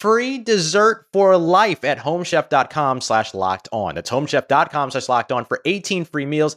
free dessert for life at homechef.com slash locked on. That's homechef.com slash locked on for 18 free meals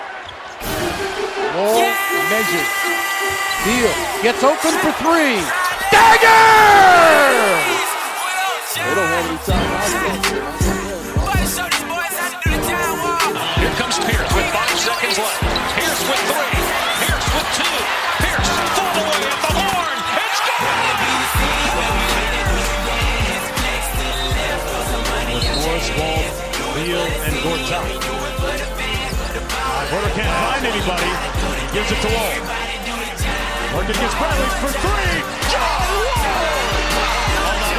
Wall yeah! measures. Beal. Gets open for three. Dagger! Here comes Pierce with five seconds left. Pierce with three. Pierce with two. Pierce full away at the horn. It's gone! Morris, Ball, Beal, and Gortat. Porter can't find anybody. Gives it to Wall. Bradley for three. John Wall!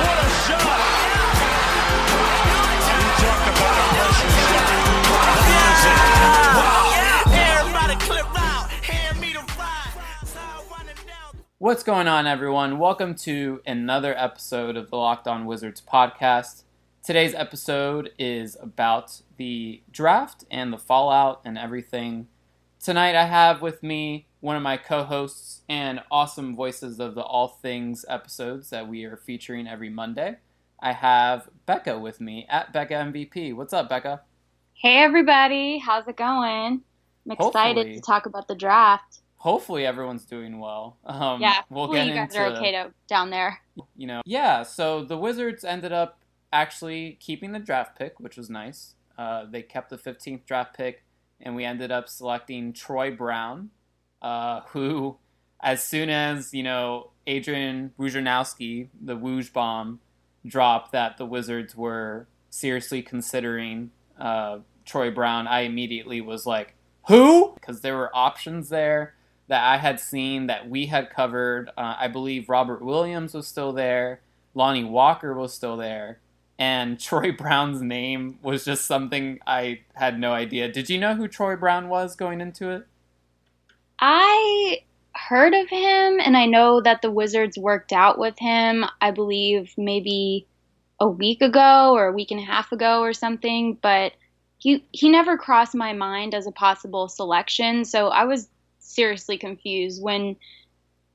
What a shot! You about a pressure shot. What's going on, everyone? Welcome to another episode of the Locked On Wizards podcast. Today's episode is about the draft and the fallout and everything. Tonight, I have with me one of my co hosts and awesome voices of the All Things episodes that we are featuring every Monday. I have Becca with me at Becca MVP. What's up, Becca? Hey, everybody. How's it going? I'm excited hopefully, to talk about the draft. Hopefully, everyone's doing well. Um, yeah, we'll get you guys into, are okay to, down there. You know, yeah. So the Wizards ended up actually keeping the draft pick, which was nice. Uh, they kept the 15th draft pick, and we ended up selecting Troy Brown, uh, who, as soon as you know Adrian Wojnarowski, the Woj bomb, dropped that the Wizards were seriously considering uh, Troy Brown, I immediately was like, "Who?" Because there were options there that I had seen that we had covered. Uh, I believe Robert Williams was still there. Lonnie Walker was still there and Troy Brown's name was just something I had no idea. Did you know who Troy Brown was going into it? I heard of him, and I know that the Wizards worked out with him, I believe maybe a week ago or a week and a half ago or something, but he he never crossed my mind as a possible selection, so I was seriously confused when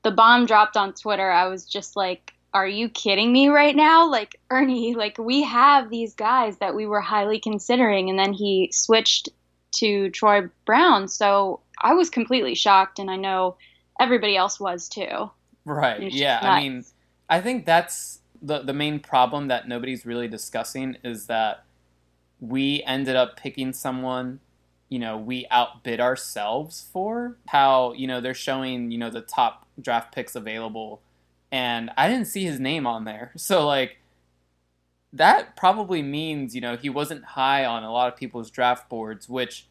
the bomb dropped on Twitter. I was just like are you kidding me right now? Like, Ernie, like, we have these guys that we were highly considering, and then he switched to Troy Brown. So I was completely shocked, and I know everybody else was too. Right. Yeah. I mean, I think that's the, the main problem that nobody's really discussing is that we ended up picking someone you know we outbid ourselves for how you know they're showing you know the top draft picks available and I didn't see his name on there. So like that probably means, you know, he wasn't high on a lot of people's draft boards, which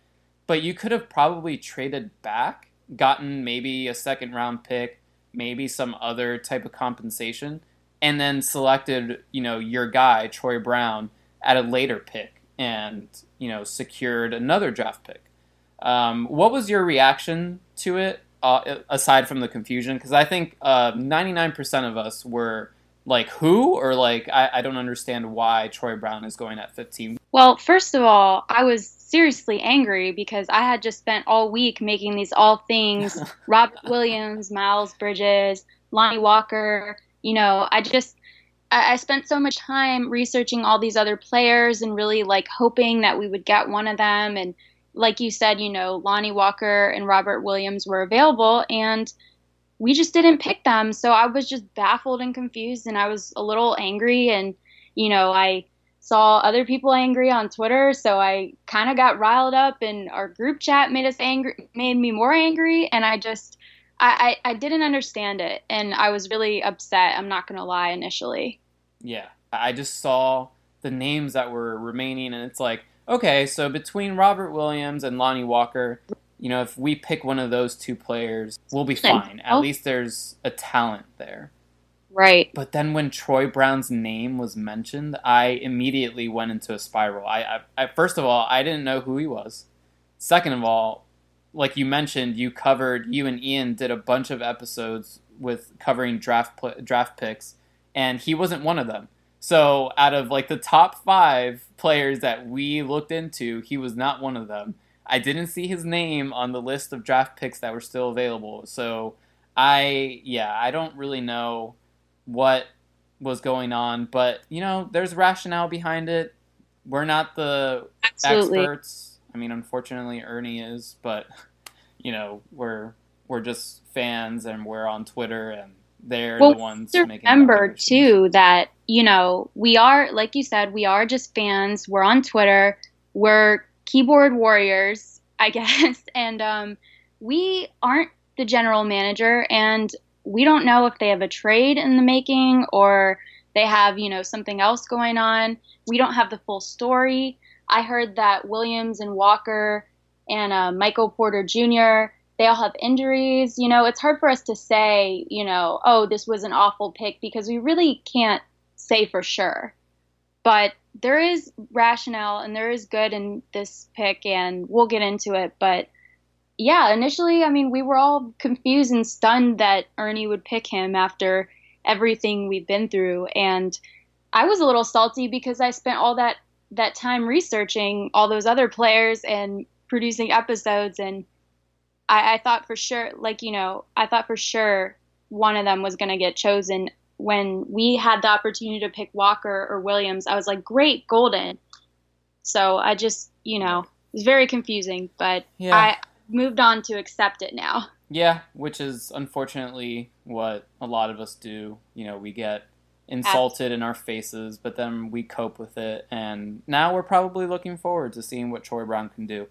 but you could have probably traded back, gotten maybe a second round pick, maybe some other type of compensation, and then selected, you know, your guy, Troy Brown, at a later pick and, you know, secured another draft pick. Um, what was your reaction to it, uh, aside from the confusion? Because I think uh, 99% of us were like, who? Or like, I, I don't understand why Troy Brown is going at 15. Well, first of all, I was seriously angry because I had just spent all week making these all things Robert Williams, Miles Bridges, Lonnie Walker. You know, I just I, I spent so much time researching all these other players and really like hoping that we would get one of them. And like you said, you know, Lonnie Walker and Robert Williams were available and we just didn't pick them. So I was just baffled and confused and I was a little angry and you know, I saw other people angry on Twitter, so I kind of got riled up, and our group chat made us angry, made me more angry, and I just, I, I, I didn't understand it, and I was really upset. I'm not gonna lie, initially. Yeah, I just saw the names that were remaining, and it's like, okay, so between Robert Williams and Lonnie Walker, you know, if we pick one of those two players, we'll be fine. At oh. least there's a talent there. Right. But then when Troy Brown's name was mentioned, I immediately went into a spiral. I, I, I, first of all, I didn't know who he was. Second of all, like you mentioned, you covered you and Ian did a bunch of episodes with covering draft draft picks, and he wasn't one of them. So out of like the top five players that we looked into, he was not one of them. I didn't see his name on the list of draft picks that were still available. So I yeah, I don't really know what was going on, but you know, there's rationale behind it. We're not the Absolutely. experts. I mean, unfortunately, Ernie is, but you know, we're we're just fans, and we're on Twitter, and they're well, the ones making. Remember too that you know we are, like you said, we are just fans. We're on Twitter. We're keyboard warriors, I guess, and um, we aren't the general manager, and we don't know if they have a trade in the making or they have, you know, something else going on. We don't have the full story. I heard that Williams and Walker and uh, Michael Porter Jr. They all have injuries. You know, it's hard for us to say, you know, oh, this was an awful pick because we really can't say for sure. But there is rationale and there is good in this pick, and we'll get into it. But yeah, initially, I mean, we were all confused and stunned that Ernie would pick him after everything we've been through. And I was a little salty because I spent all that that time researching all those other players and producing episodes and I, I thought for sure like you know i thought for sure one of them was going to get chosen when we had the opportunity to pick walker or williams i was like great golden so i just you know it was very confusing but yeah. i moved on to accept it now. Yeah, which is unfortunately what a lot of us do. You know, we get insulted in our faces, but then we cope with it, and now we're probably looking forward to seeing what Troy Brown can do.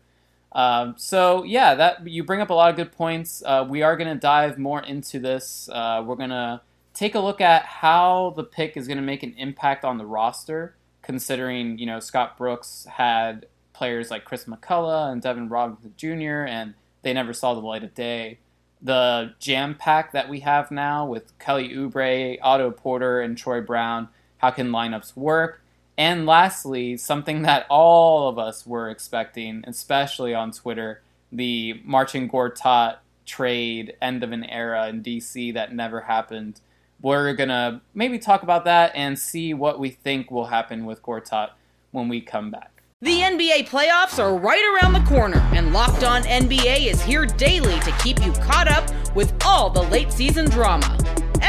Um, so yeah, that you bring up a lot of good points. Uh, we are going to dive more into this. Uh, we're going to take a look at how the pick is going to make an impact on the roster, considering you know Scott Brooks had players like Chris McCullough and Devin Robinson Jr., and they never saw the light of day. The jam pack that we have now with Kelly Oubre, Otto Porter, and Troy Brown, how can lineups work? And lastly, something that all of us were expecting, especially on Twitter, the Marcin Gortat trade, end of an era in DC that never happened. We're going to maybe talk about that and see what we think will happen with Gortat when we come back. The NBA playoffs are right around the corner, and Locked On NBA is here daily to keep you caught up with all the late season drama.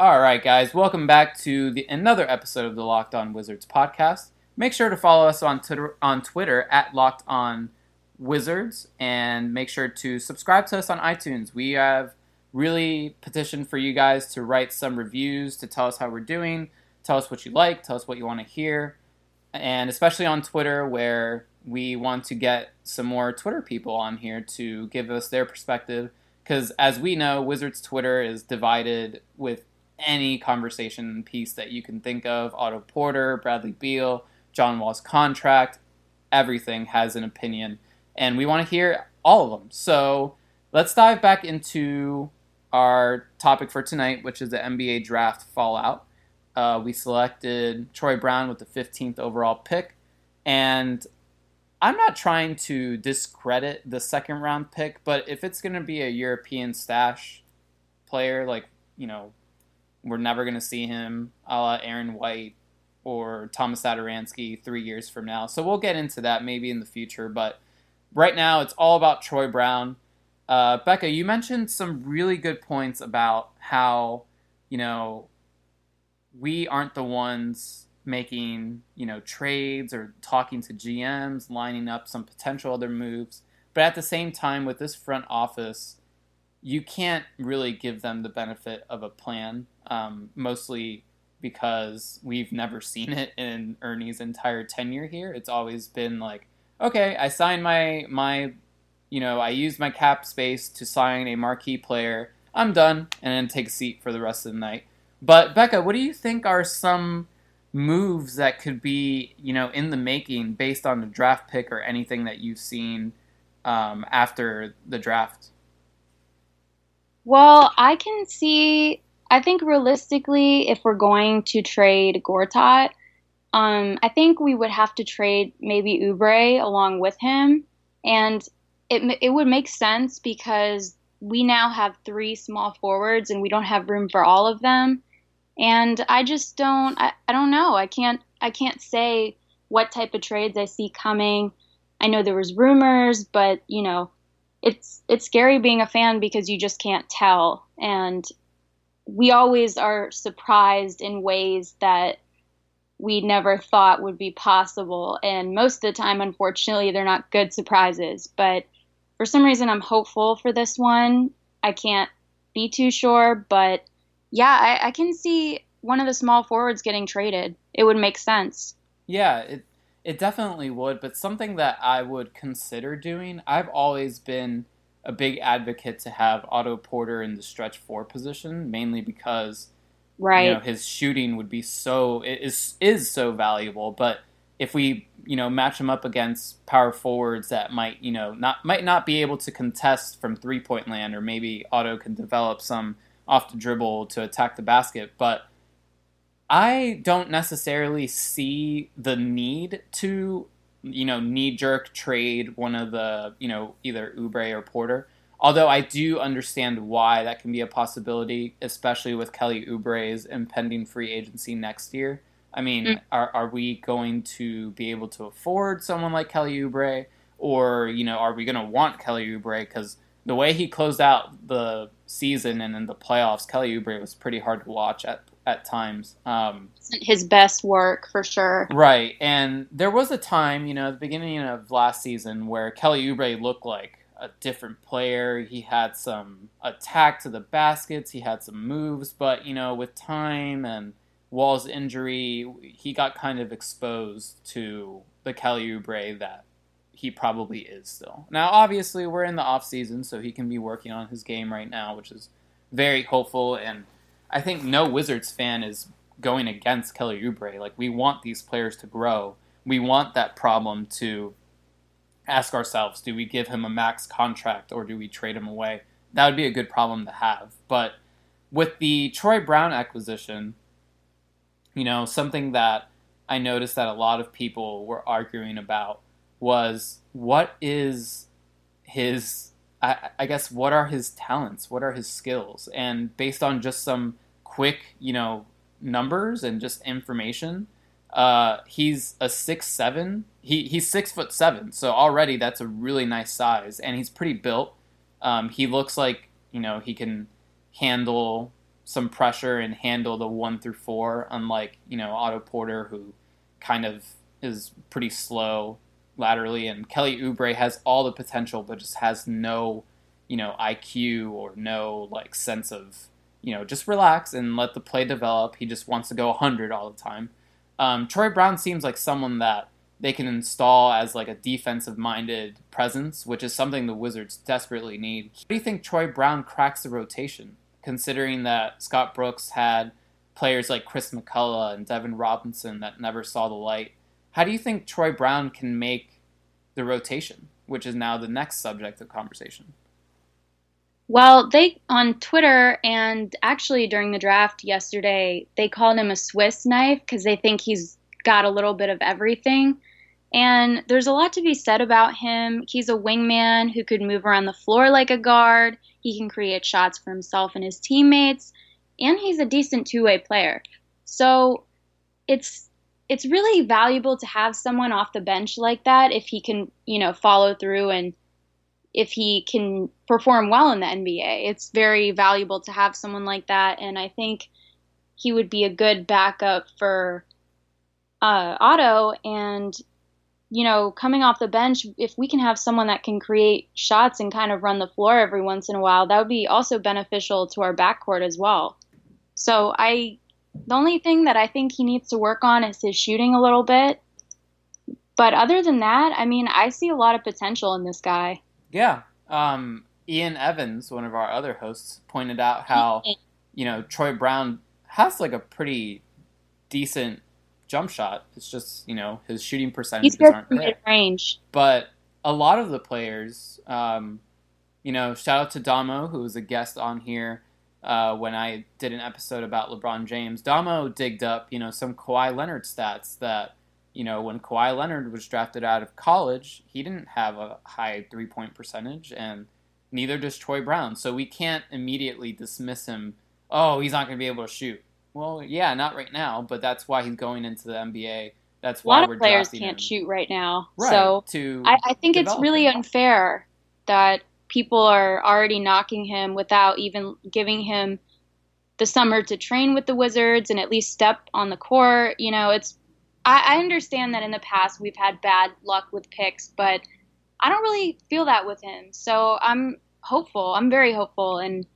All right, guys, welcome back to the, another episode of the Locked On Wizards podcast. Make sure to follow us on Twitter, on Twitter at Locked On Wizards and make sure to subscribe to us on iTunes. We have really petitioned for you guys to write some reviews to tell us how we're doing, tell us what you like, tell us what you want to hear, and especially on Twitter where we want to get some more Twitter people on here to give us their perspective. Because as we know, Wizards Twitter is divided with any conversation piece that you can think of. Otto Porter, Bradley Beal, John Wall's contract, everything has an opinion. And we want to hear all of them. So let's dive back into our topic for tonight, which is the NBA draft fallout. Uh, we selected Troy Brown with the 15th overall pick. And I'm not trying to discredit the second round pick, but if it's going to be a European stash player, like, you know, we're never going to see him a la Aaron White or Thomas Satoransky three years from now. So we'll get into that maybe in the future. But right now, it's all about Troy Brown. Uh, Becca, you mentioned some really good points about how, you know, we aren't the ones making, you know, trades or talking to GMs, lining up some potential other moves. But at the same time, with this front office, you can't really give them the benefit of a plan, um, mostly because we've never seen it in Ernie's entire tenure here. It's always been like, okay, I signed my my, you know, I used my cap space to sign a marquee player. I'm done, and then take a seat for the rest of the night. But Becca, what do you think are some moves that could be, you know, in the making based on the draft pick or anything that you've seen um, after the draft? Well, I can see. I think realistically, if we're going to trade Gortat, um, I think we would have to trade maybe Oubre along with him, and it it would make sense because we now have three small forwards and we don't have room for all of them and I just don't I, I don't know. I can't I can't say what type of trades I see coming. I know there was rumors, but you know, it's it's scary being a fan because you just can't tell. And we always are surprised in ways that we never thought would be possible. And most of the time unfortunately they're not good surprises. But for some reason i'm hopeful for this one. I can't be too sure. But yeah, I, I can see one of the small forwards getting traded. It would make sense. Yeah, it it definitely would, but something that I would consider doing. I've always been a big advocate to have Otto Porter in the stretch four position, mainly because right you know, his shooting would be so is is so valuable. But if we you know match him up against power forwards that might you know not might not be able to contest from three point land, or maybe Otto can develop some off the dribble to attack the basket, but I don't necessarily see the need to, you know, knee jerk trade one of the, you know, either Oubre or Porter. Although I do understand why that can be a possibility, especially with Kelly Oubre's impending free agency next year. I mean, mm. are, are we going to be able to afford someone like Kelly Oubre? Or, you know, are we going to want Kelly Oubre? Because the way he closed out the season and in the playoffs, Kelly Oubre was pretty hard to watch at at times. Um, his best work for sure. Right, and there was a time, you know, at the beginning of last season where Kelly Oubre looked like a different player. He had some attack to the baskets, he had some moves, but you know, with time and Wall's injury, he got kind of exposed to the Kelly Oubre that he probably is still. Now, obviously, we're in the off season, so he can be working on his game right now, which is very hopeful. And I think no Wizards fan is going against Kelly Oubre. Like we want these players to grow. We want that problem to ask ourselves: Do we give him a max contract or do we trade him away? That would be a good problem to have. But with the Troy Brown acquisition, you know, something that I noticed that a lot of people were arguing about was what is his I, I, guess what are his talents? What are his skills? And based on just some quick you know numbers and just information uh, he's a six seven. He, he's six foot seven so already that's a really nice size and he's pretty built. Um, he looks like you know he can handle some pressure and handle the one through four unlike you know otto porter who kind of is pretty slow laterally, and Kelly Oubre has all the potential, but just has no, you know, IQ or no like sense of, you know, just relax and let the play develop. He just wants to go 100 all the time. Um, Troy Brown seems like someone that they can install as like a defensive minded presence, which is something the Wizards desperately need. Do you think Troy Brown cracks the rotation, considering that Scott Brooks had players like Chris McCullough and Devin Robinson that never saw the light? How do you think Troy Brown can make the rotation, which is now the next subject of conversation? Well, they on Twitter and actually during the draft yesterday, they called him a Swiss knife because they think he's got a little bit of everything. And there's a lot to be said about him. He's a wingman who could move around the floor like a guard. He can create shots for himself and his teammates, and he's a decent two-way player. So it's it's really valuable to have someone off the bench like that if he can, you know, follow through and if he can perform well in the NBA. It's very valuable to have someone like that, and I think he would be a good backup for uh, Otto. And you know, coming off the bench, if we can have someone that can create shots and kind of run the floor every once in a while, that would be also beneficial to our backcourt as well. So I, the only thing that I think he needs to work on is his shooting a little bit. But other than that, I mean, I see a lot of potential in this guy. Yeah. Um, Ian Evans, one of our other hosts, pointed out how, you know, Troy Brown has like a pretty decent jump shot. It's just you know his shooting percentages aren't great. range. But a lot of the players, um, you know, shout out to Damo who was a guest on here uh, when I did an episode about LeBron James. Damo digged up you know some Kawhi Leonard stats that you know when Kawhi Leonard was drafted out of college, he didn't have a high three point percentage, and neither does Troy Brown. So we can't immediately dismiss him. Oh, he's not going to be able to shoot. Well, yeah, not right now, but that's why he's going into the NBA. That's why A lot we're of players can't him. shoot right now. Right, So to I, I think it's really him. unfair that people are already knocking him without even giving him the summer to train with the Wizards and at least step on the court. You know, it's I, I understand that in the past we've had bad luck with picks, but I don't really feel that with him. So I'm hopeful. I'm very hopeful, and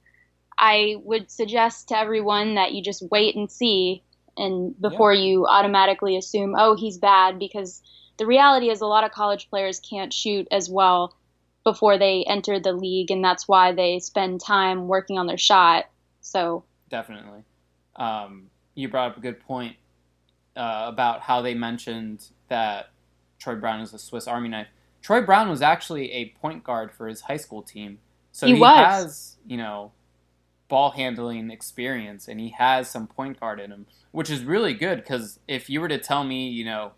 I would suggest to everyone that you just wait and see, and before you automatically assume, oh, he's bad, because the reality is a lot of college players can't shoot as well before they enter the league, and that's why they spend time working on their shot. So Definitely. Um, you brought up a good point uh, about how they mentioned that Troy Brown is a Swiss Army knife. Troy Brown was actually a point guard for his high school team, so He he, has you know ball handling experience and he has some point guard in him, which is really good because if you were to tell me, you know,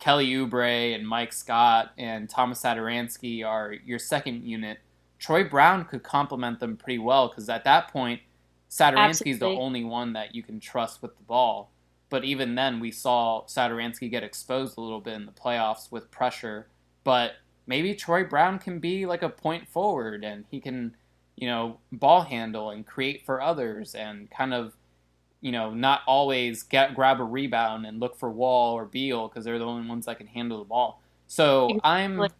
Kelly Oubre and Mike Scott and Thomas Satoransky are your second unit, Troy Brown could complement them pretty well because at that point, Satoransky's the only one that you can trust with the ball. But even then, we saw Satoransky get exposed a little bit in the playoffs with pressure. But maybe Troy Brown can be like a point forward and he can, you know, ball handle and create for others and kind of, you know, not always get grab a rebound and look for Wall or Beal because they're the only ones that can handle the ball. So I'm.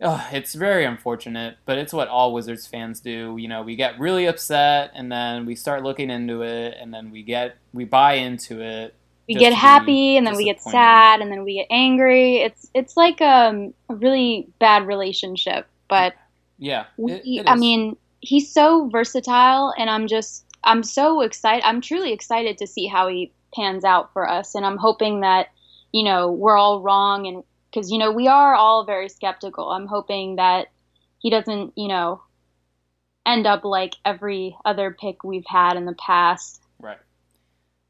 Ugh, it's very unfortunate, but it's what all Wizards fans do. You know, we get really upset, and then we start looking into it, and then we get we buy into it. we get happy and then we get sad and then we get angry. It's it's like um, a really bad relationship, but Yeah, we, it- it I mean, he's so versatile, and I'm just, I'm so excited. I'm truly excited to see how he pans out for us, and I'm hoping that, you know, we're all wrong, and because you know we are all very skeptical. I'm hoping that he doesn't, you know, end up like every other pick we've had in the past. Right.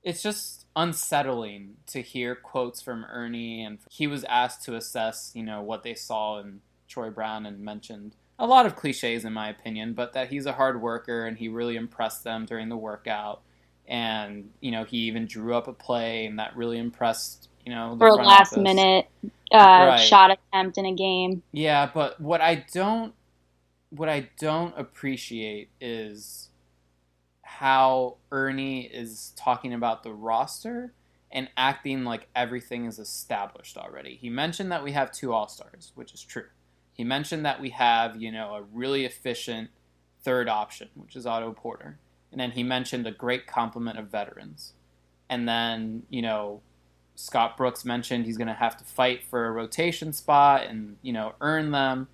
It's just unsettling to hear quotes from Ernie, and he was asked to assess, you know, what they saw in Troy Brown and mentioned a lot of cliches in my opinion, but that he's a hard worker and he really impressed them during the workout. And you know, he even drew up a play, and that really impressed you know the for a last office. minute uh, Right. shot attempt in a game. Yeah, but what I don't what I don't appreciate is how Ernie is talking about the roster and acting like everything is established already. He mentioned that we have two All Stars, which is true. He mentioned that we have, you know, a really efficient third option, which is Otto Porter. And then he mentioned a great complement of veterans. And then, you know, Scott Brooks mentioned he's going to have to fight for a rotation spot and, you know, earn them.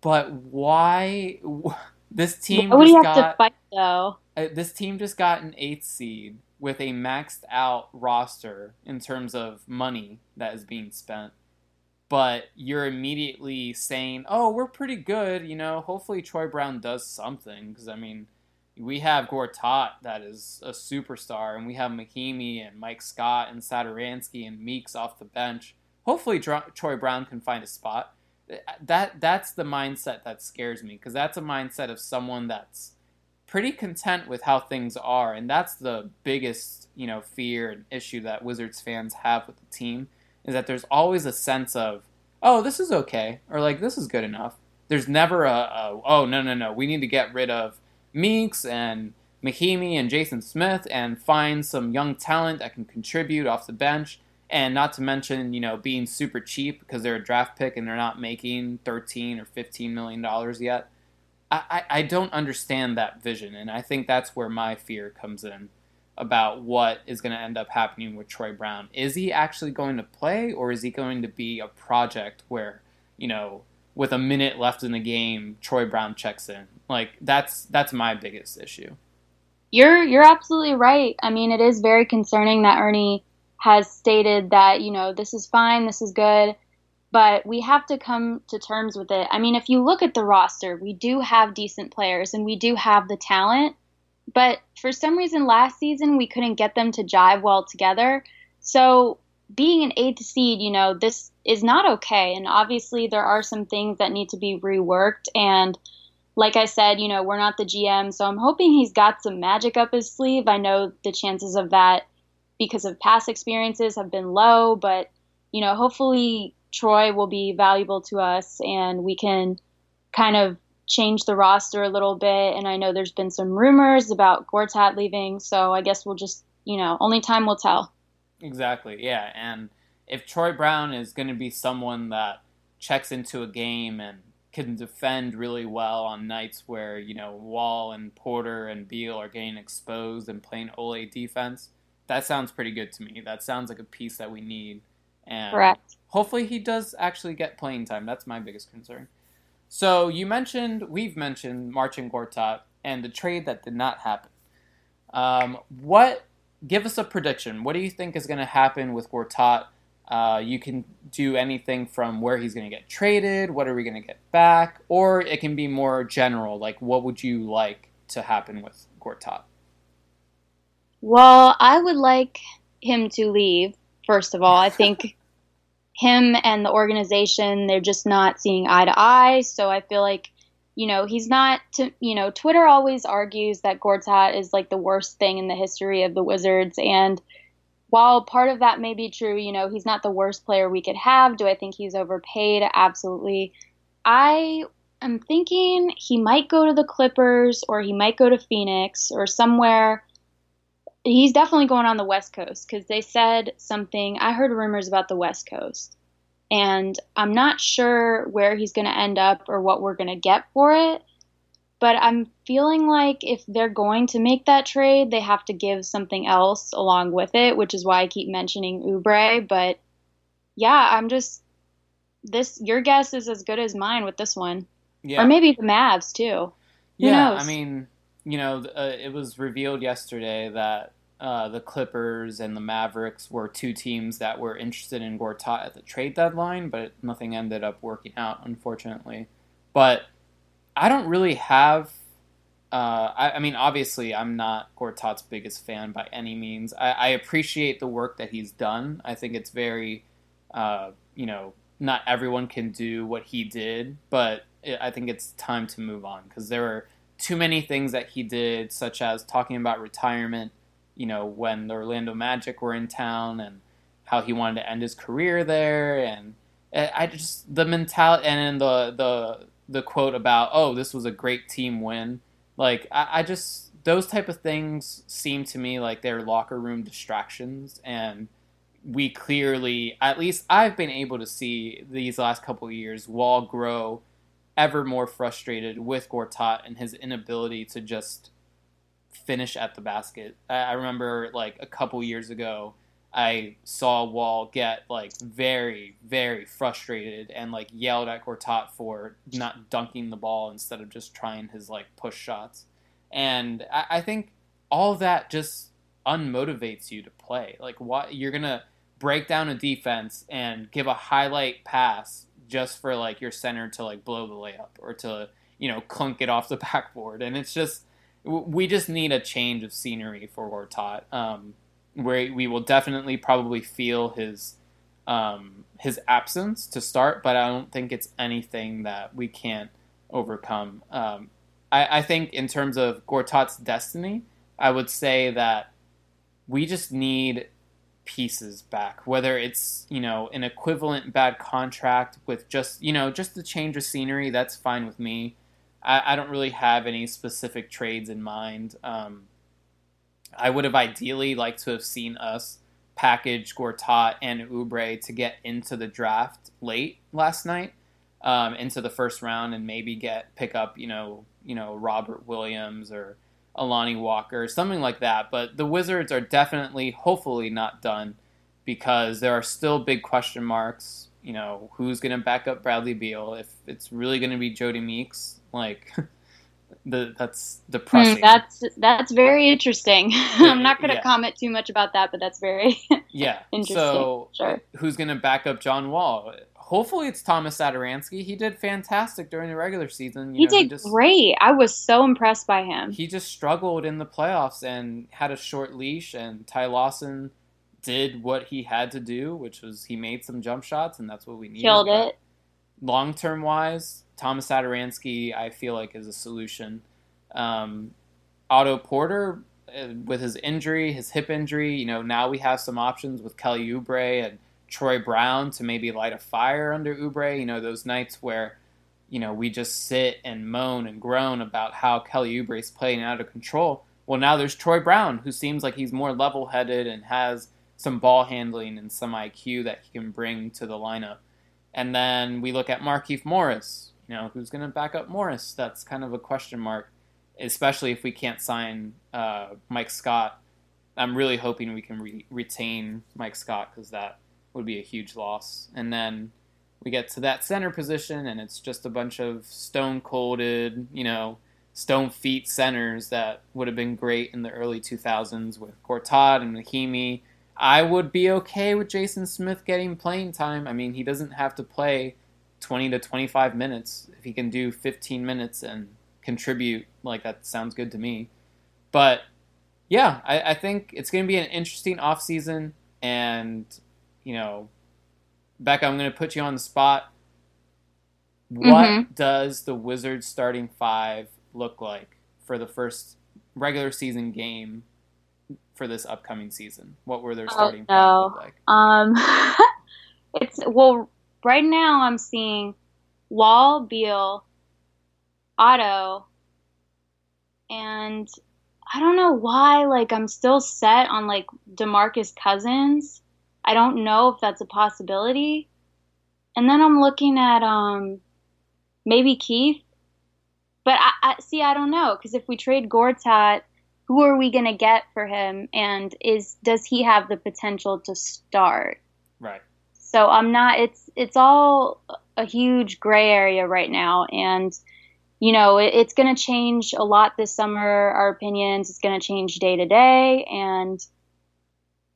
But why this team Why would just you have got to fight though? uh, this team just got an eighth seed with a maxed out roster in terms of money that is being spent. But you're immediately saying, "Oh, we're pretty good," you know. Hopefully, Troy Brown does something because I mean, we have Gortat that is a superstar, and we have Mahinmi and Mike Scott and Satoransky and Meeks off the bench. Hopefully, Dr- Troy Brown can find a spot. That that's the mindset that scares me because that's a mindset of someone that's pretty content with how things are, and that's the biggest you know fear and issue that Wizards fans have with the team is that there's always a sense of oh this is okay or like this is good enough. There's never a, a oh no no no we need to get rid of Meeks and Mahinmi and Jason Smith and find some young talent that can contribute off the bench. And not to mention, you know, being super cheap because they're a draft pick and they're not making 13 or 15 million dollars yet. I, I, I don't understand that vision, and I think that's where my fear comes in about what is going to end up happening with Troy Brown. Is he actually going to play, or is he going to be a project where, you know, with a minute left in the game, Troy Brown checks in? Like that's that's my biggest issue. You're you're absolutely right. I mean, it is very concerning that Ernie has stated that, you know, this is fine, this is good, but we have to come to terms with it. I mean, if you look at the roster, we do have decent players and we do have the talent, but for some reason last season we couldn't get them to jive well together. So, being an eighth seed, you know, this is not okay. And obviously, there are some things that need to be reworked. And like I said, you know, we're not the GM, so I'm hoping he's got some magic up his sleeve. I know the chances of that because of past experiences have been low, but, you know, hopefully Troy will be valuable to us and we can kind of change the roster a little bit. And I know there's been some rumors about Gortat leaving, so I guess we'll just, you know, only time will tell. Exactly, yeah. And if Troy Brown is going to be someone that checks into a game and can defend really well on nights where, you know, Wall and Porter and Beal are getting exposed and playing Ole defense, that sounds pretty good to me. That sounds like a piece that we need. And Correct. hopefully he does actually get playing time. That's my biggest concern. So you mentioned, we've mentioned Marcin Gortat and the trade that did not happen. Um, what? Give us a prediction. What do you think is going to happen with Gortat? Uh, you can do anything from where he's going to get traded, what are we going to get back, or it can be more general, like what would you like to happen with Gortat? Well, I would like him to leave, first of all. I think him and the organization, they're just not seeing eye to eye. So I feel like, you know, he's not, to, you know, Twitter always argues that Gortat is like the worst thing in the history of the Wizards. And while part of that may be true, you know, he's not the worst player we could have. Do I think he's overpaid? Absolutely. I am thinking he might go to the Clippers or he might go to Phoenix or somewhere he's definitely going on the West Coast because they said something. I heard rumors about the West Coast, and I'm not sure where he's going to end up or what we're going to get for it. But I'm feeling like if they're going to make that trade, they have to give something else along with it, which is why I keep mentioning Oubre. But yeah, I'm just this. Your guess is as good as mine with this one, Yeah. or maybe the Mavs too. Who yeah, knows? I mean, you know, uh, it was revealed yesterday that uh, the Clippers and the Mavericks were two teams that were interested in Gortat at the trade deadline, but nothing ended up working out, unfortunately. But I don't really have. Uh, I, I mean, obviously, I'm not Gortat's biggest fan by any means. I, I appreciate the work that he's done. I think it's very, uh, you know, not everyone can do what he did, but it, I think it's time to move on because there were too many things that he did, such as talking about retirement, you know, when the Orlando Magic were in town and how he wanted to end his career there. And I just, the mentality, and the, the, the quote about, oh, this was a great team win. Like, I, I just those type of things seem to me like they're locker room distractions and we clearly at least I've been able to see these last couple years Wall grow ever more frustrated with Gortat and his inability to just finish at the basket. I, I remember like a couple years ago I saw Wall get like very, very frustrated and like yelled at Gortat for not dunking the ball instead of just trying his like push shots. And I, I think all that just unmotivates you to play. Like what you're gonna break down a defense and give a highlight pass just for like your center to like blow the layup or to you know clunk it off the backboard. And it's just we just need a change of scenery for Gortat. Um, where we will definitely probably feel his um, his absence to start, but I don't think it's anything that we can't overcome. Um, I, I, think in terms of Gortat's destiny, I would say that we just need pieces back. Whether it's you know an equivalent bad contract with just you know just the change of scenery, that's fine with me. I, I don't really have any specific trades in mind. Um, I would have ideally liked to have seen us package Gortat and Oubre to get into the draft late last night, um, into the first round, and maybe get pick up you know you know Robert Williams or Lonnie Walker, something like that. But the Wizards are definitely, hopefully, not done because there are still big question marks. You know, who's going to back up Bradley Beal? If it's really going to be Jody Meeks, like the that's depressing. Mm, that's that's very interesting. I'm not going to yeah. comment too much about that, but that's very yeah interesting. So sure. who's going to back up John Wall? Hopefully it's Thomas Satoransky. He did fantastic during the regular season. You he know, did he just, great. I was so impressed by him. He just struggled in the playoffs and had a short leash. And Ty Lawson did what he had to do, which was he made some jump shots, and that's what we needed. Killed it. Long term wise, Thomas Satoransky, I feel like, is a solution. Um, Otto Porter, uh, with his injury, his hip injury, you know, now we have some options with Kelly Oubre and Troy Brown to maybe light a fire under Oubre. You know, those nights where, you know, we just sit and moan and groan about how Kelly Oubre is playing out of control. Well, now there's Troy Brown, who seems like he's more level headed and has some ball handling and some IQ that he can bring to the lineup. And then we look at Markieff Morris, you know, who's going to back up Morris? That's kind of a question mark, especially if we can't sign uh, Mike Scott. I'm really hoping we can re- retain Mike Scott because that would be a huge loss. And then we get to that center position, and it's just a bunch of stone colded, you know, stone feet centers that would have been great in the early 2000s with Gortat and Mahinmi. I would be okay with Jason Smith getting playing time. I mean, he doesn't have to play 20 to 25 minutes. If he can do 15 minutes and contribute, like that sounds good to me. But yeah, I, I think it's going to be an interesting offseason. And, you know, Becca, I'm going to put you on the spot. What mm-hmm. does the Wizards starting five look like for the first regular season game for this upcoming season? What were their starting oh, no. five like? Um, it's well, right now I'm seeing Wall, Beal, Otto, and I don't know why. Like I'm still set on like Demarcus Cousins. I don't know if that's a possibility. And then I'm looking at um maybe Keith. But I, I see. I don't know because if we trade Gortat, who are we going to get for him? And is does he have the potential to start? Right. So I'm not. It's it's all a huge gray area right now, and you know it, it's going to change a lot this summer. Our opinions. It's going to change day to day, and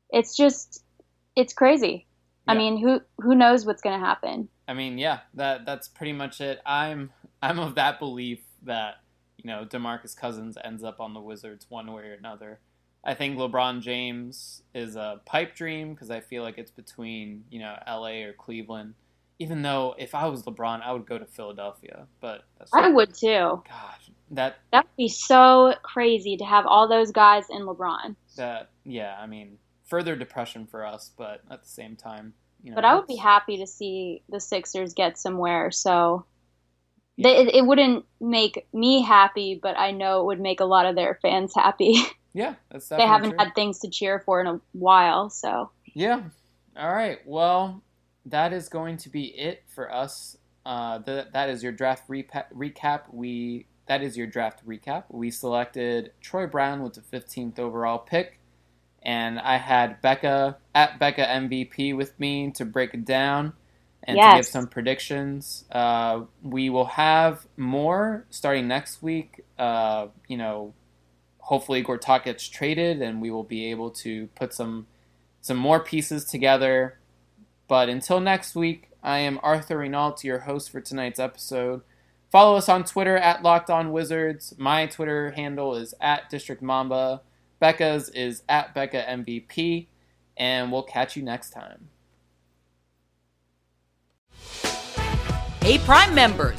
it's just it's crazy. Yeah. I mean, who who knows what's going to happen? I mean, yeah, that that's pretty much it. I'm I'm of that belief that you know Demarcus Cousins ends up on the Wizards one way or another. I think LeBron James is a pipe dream because I feel like it's between you know L.A. or Cleveland. Even though if I was LeBron, I would go to Philadelphia, but I would too. God, that that would be so crazy to have all those guys in LeBron. That yeah, I mean further depression for us, but at the same time, you know. But I would be happy to see the Sixers get somewhere. So they, it, it wouldn't make me happy, but I know it would make a lot of their fans happy. Yeah, that's they haven't true. had things to cheer for in a while, so Yeah. All right. Well, that is going to be it for us. Uh, that that is your draft repa- recap. We that is your draft recap. We selected Troy Brown with the 15th overall pick, and I had Becca at Becca MVP with me to break it down and to give some predictions. Uh, we will have more starting next week. Uh, you know, hopefully Gortat gets traded, and we will be able to put some some more pieces together. But until next week, I am Arthur Reinaltt, your host for tonight's episode. Follow us on Twitter at Locked On Wizards. My Twitter handle is at District Mamba. Becca's is at Becca MVP. And we'll catch you next time. Hey, Prime members,